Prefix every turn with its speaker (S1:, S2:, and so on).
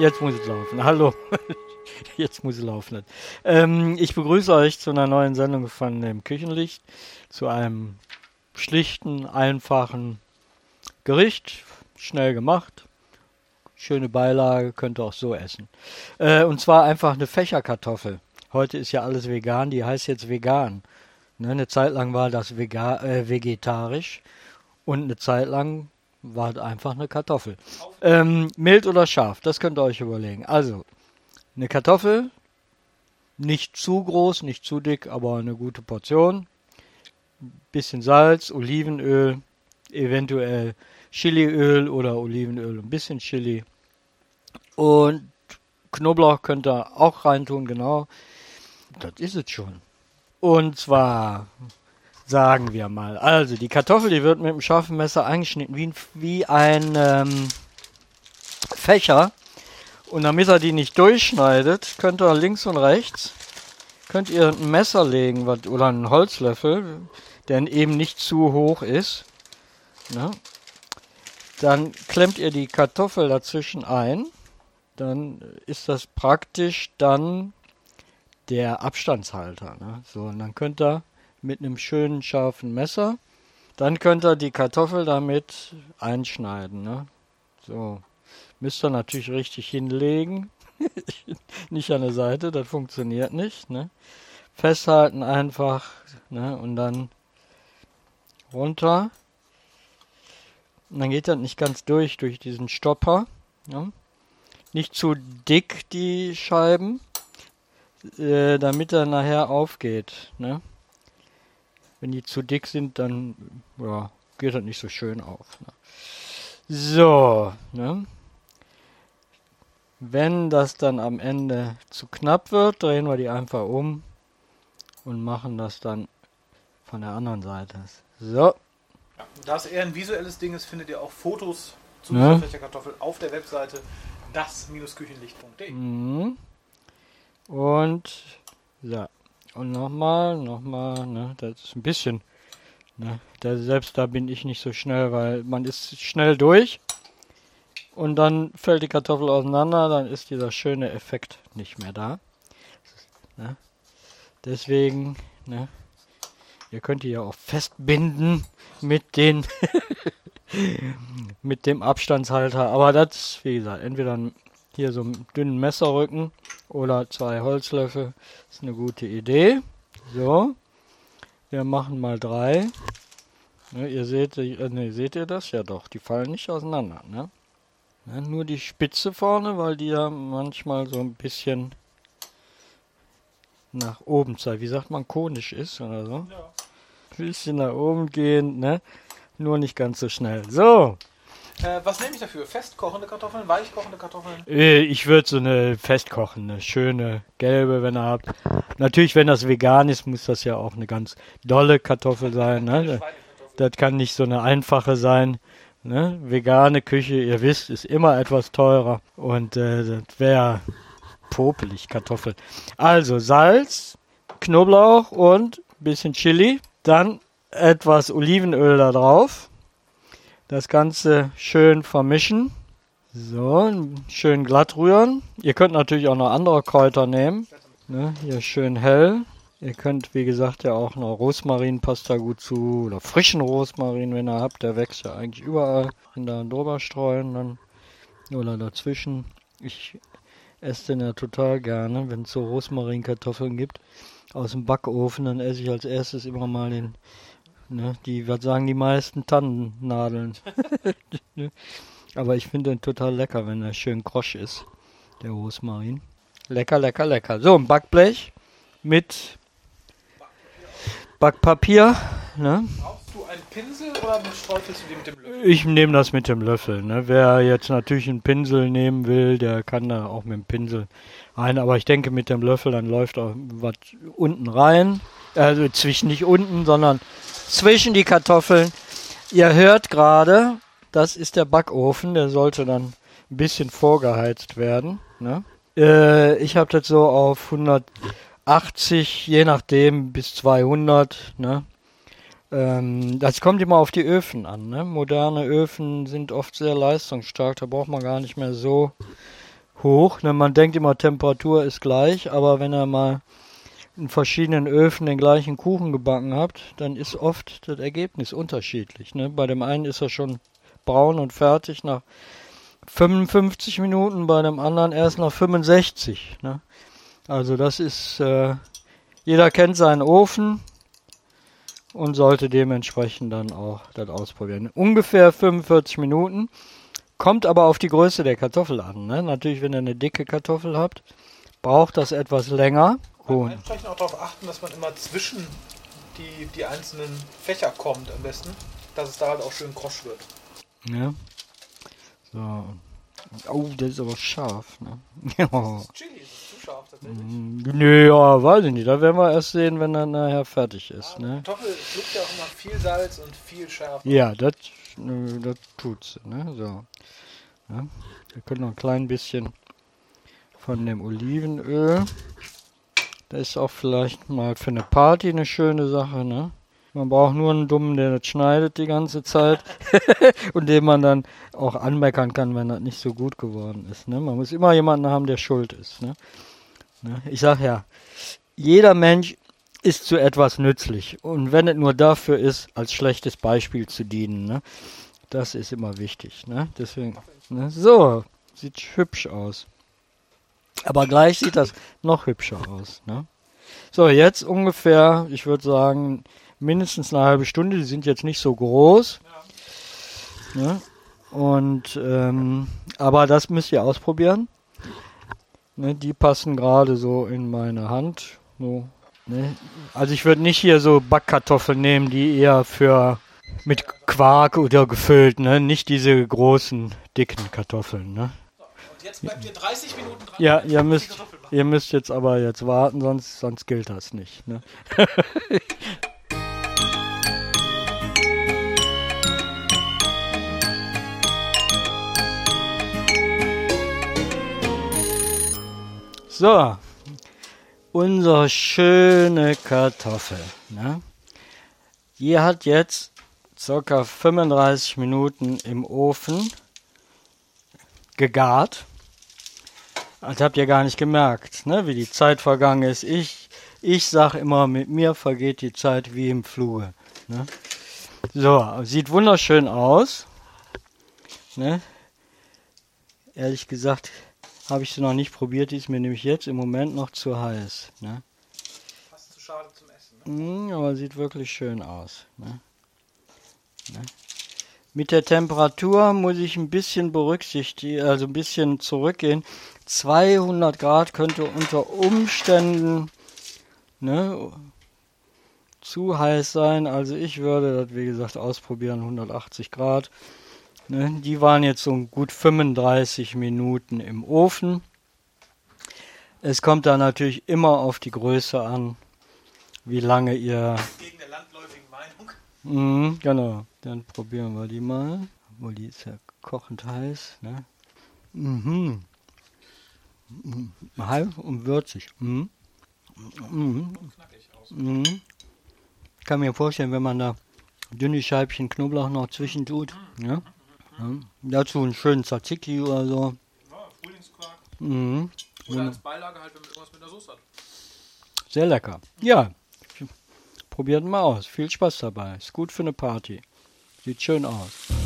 S1: Jetzt muss es laufen. Hallo. Jetzt muss es laufen. Ähm, ich begrüße euch zu einer neuen Sendung von dem Küchenlicht. Zu einem schlichten, einfachen Gericht. Schnell gemacht. Schöne Beilage, könnt ihr auch so essen. Äh, und zwar einfach eine Fächerkartoffel. Heute ist ja alles vegan, die heißt jetzt vegan. Ne, eine Zeit lang war das vega äh, vegetarisch und eine Zeit lang war einfach eine Kartoffel. Ähm, mild oder scharf, das könnt ihr euch überlegen. Also, eine Kartoffel, nicht zu groß, nicht zu dick, aber eine gute Portion. Bisschen Salz, Olivenöl, eventuell Chiliöl oder Olivenöl, ein bisschen Chili. Und Knoblauch könnt ihr auch reintun, genau. Das ist es schon. Und zwar sagen wir mal. Also die Kartoffel, die wird mit einem scharfen Messer eingeschnitten wie ein, wie ein ähm, Fächer. Und damit er die nicht durchschneidet, könnt ihr links und rechts könnt ihr ein Messer legen wat, oder einen Holzlöffel, der eben nicht zu hoch ist. Ne? Dann klemmt ihr die Kartoffel dazwischen ein. Dann ist das praktisch dann der Abstandshalter. Ne? So, und dann könnt ihr mit einem schönen scharfen Messer, dann könnt ihr die Kartoffel damit einschneiden. Ne? So, müsst ihr natürlich richtig hinlegen. nicht an der Seite, das funktioniert nicht. Ne? Festhalten einfach ne? und dann runter. Und dann geht das nicht ganz durch, durch diesen Stopper. Ne? Nicht zu dick die Scheiben äh, damit er nachher aufgeht. Ne? Wenn die zu dick sind, dann ja, geht das nicht so schön auf. Ne? So, ne? Wenn das dann am Ende zu knapp wird, drehen wir die einfach um und machen das dann von der anderen Seite. So.
S2: Da es eher ein visuelles Ding ist, findet ihr auch Fotos zu ja. dieser Kartoffel auf der Webseite das-küchenlicht.de.
S1: Mhm. Und. Und nochmal, nochmal, ne, das ist ein bisschen, ne, da, selbst da bin ich nicht so schnell, weil man ist schnell durch und dann fällt die Kartoffel auseinander, dann ist dieser schöne Effekt nicht mehr da. Ne? Deswegen, ne, ihr könnt die ja auch festbinden mit den, mit dem Abstandshalter, aber das, wie gesagt, entweder ein hier so einen dünnen Messerrücken oder zwei Holzlöffel. Ist eine gute Idee. So. Wir machen mal drei. Ne, ihr seht, äh, ne, seht ihr das? Ja doch, die fallen nicht auseinander. Ne? Ja, nur die Spitze vorne, weil die ja manchmal so ein bisschen nach oben zeigt. Wie sagt man, konisch ist oder so. Ja. Ein bisschen nach oben gehen, ne? Nur nicht ganz so schnell. So,
S2: äh, was nehme ich dafür? Festkochende Kartoffeln, weichkochende Kartoffeln?
S1: Äh, ich würde so eine festkochende, schöne gelbe, wenn ihr habt. Natürlich, wenn das vegan ist, muss das ja auch eine ganz dolle Kartoffel sein. Ne? Das kann nicht so eine einfache sein. Ne? Vegane Küche, ihr wisst, ist immer etwas teurer. Und äh, das wäre popelig Kartoffel. Also Salz, Knoblauch und ein bisschen Chili. Dann etwas Olivenöl da drauf das Ganze schön vermischen. So, schön glatt rühren. Ihr könnt natürlich auch noch andere Kräuter nehmen. Ne, hier schön hell. Ihr könnt, wie gesagt, ja auch noch Rosmarin passt da gut zu. Oder frischen Rosmarin, wenn ihr habt. Der wächst ja eigentlich überall. Und da drüber streuen dann. Oder dazwischen. Ich esse den ja total gerne, wenn es so Rosmarinkartoffeln gibt. Aus dem Backofen, dann esse ich als erstes immer mal den Ne? Die, was sagen die meisten Tannennadeln. Aber ich finde den total lecker, wenn er schön krosch ist, der Rosmarin. Lecker, lecker, lecker. So, ein Backblech mit Backpapier. Ne?
S2: Brauchst du einen Pinsel oder streufelst du den mit dem Löffel?
S1: Ich nehme das mit dem Löffel. Ne? Wer jetzt natürlich einen Pinsel nehmen will, der kann da auch mit dem Pinsel rein. Aber ich denke, mit dem Löffel, dann läuft auch was unten rein. Also zwischen nicht unten, sondern zwischen die Kartoffeln. Ihr hört gerade, das ist der Backofen, der sollte dann ein bisschen vorgeheizt werden. Ne? Äh, ich habe das so auf 180, je nachdem bis 200. Ne? Ähm, das kommt immer auf die Öfen an. Ne? Moderne Öfen sind oft sehr leistungsstark, da braucht man gar nicht mehr so hoch. Ne? Man denkt immer, Temperatur ist gleich, aber wenn ihr mal in verschiedenen Öfen den gleichen Kuchen gebacken habt, dann ist oft das Ergebnis unterschiedlich. Ne? Bei dem einen ist er schon braun und fertig nach 55 Minuten, bei dem anderen erst nach 65. Ne? Also das ist, äh, jeder kennt seinen Ofen und sollte dementsprechend dann auch das ausprobieren. Ungefähr 45 Minuten. Kommt aber auf die Größe der Kartoffel an. Ne? Natürlich, wenn ihr eine dicke Kartoffel habt, braucht das etwas länger.
S2: Beim Einsprechen auch darauf achten, dass man immer zwischen die, die einzelnen Fächer kommt am besten, dass es da halt auch schön krosch wird.
S1: Ja. So. Oh, das ist aber scharf. Ne?
S2: Ja. Chili ist zu scharf tatsächlich.
S1: Nö, ja, weiß ich nicht. Da werden wir erst sehen, wenn er nachher fertig ist.
S2: Ja,
S1: Ne?
S2: Kartoffel schluckt ja auch immer viel Salz und viel Schärfe.
S1: Ja, das, das tut's. Ne? So. Ja. Wir können noch ein klein bisschen von dem Olivenöl. Das ist auch vielleicht mal für eine Party eine schöne Sache. Ne? Man braucht nur einen Dummen, der das schneidet die ganze Zeit und dem man dann auch anmeckern kann, wenn das nicht so gut geworden ist. Ne? Man muss immer jemanden haben, der schuld ist. Ne? Ne? Ich sag ja, jeder Mensch ist zu etwas nützlich. Und wenn es nur dafür ist, als schlechtes Beispiel zu dienen, ne? das ist immer wichtig. Ne? Deswegen, ne? so, sieht hübsch aus. Aber gleich sieht das noch hübscher aus. Ne? So, jetzt ungefähr, ich würde sagen, mindestens eine halbe Stunde. Die sind jetzt nicht so groß. Ne? Und, ähm, aber das müsst ihr ausprobieren. Ne? Die passen gerade so in meine Hand. So, ne? Also ich würde nicht hier so Backkartoffeln nehmen, die eher für mit Quark oder gefüllt, ne? Nicht diese großen, dicken Kartoffeln, ne?
S2: Jetzt bleibt ihr 30 Minuten dran.
S1: Ja, ihr müsst, ihr müsst jetzt aber jetzt warten, sonst, sonst gilt das nicht, ne? So, unsere schöne Kartoffel. Ne? Die hat jetzt circa 35 Minuten im Ofen gegart. Das habt ihr gar nicht gemerkt, ne? wie die Zeit vergangen ist. Ich, ich sag immer, mit mir vergeht die Zeit wie im Fluge. Ne? So, sieht wunderschön aus. Ne? Ehrlich gesagt habe ich sie noch nicht probiert. Die ist mir nämlich jetzt im Moment noch zu heiß. Ne?
S2: Fast zu schade zum Essen. Ne?
S1: Mm, aber sieht wirklich schön aus. Ne? Ne? Mit der Temperatur muss ich ein bisschen berücksichtigen, also ein bisschen zurückgehen. 200 Grad könnte unter Umständen ne, zu heiß sein. Also ich würde das, wie gesagt, ausprobieren, 180 Grad. Ne, die waren jetzt so gut 35 Minuten im Ofen. Es kommt da natürlich immer auf die Größe an, wie lange ihr
S2: Gegen der landläufigen Meinung.
S1: Mhm, genau. Dann probieren wir die mal. Obwohl die ist ja kochend heiß. Ne? Mhm. Mhm. Halb und würzig. Mhm. Mhm. Mhm. Kann mir vorstellen, wenn man da dünne Scheibchen Knoblauch noch zwischen tut. Ja? Ja. Dazu einen schönen Tzatziki oder so.
S2: Ja, Frühlingsquark.
S1: Mhm.
S2: Oder als Beilage halt, wenn man irgendwas mit der Soße hat.
S1: Sehr lecker. Ja, probiert mal aus. Viel Spaß dabei. Ist gut für eine Party. Sieht schön aus.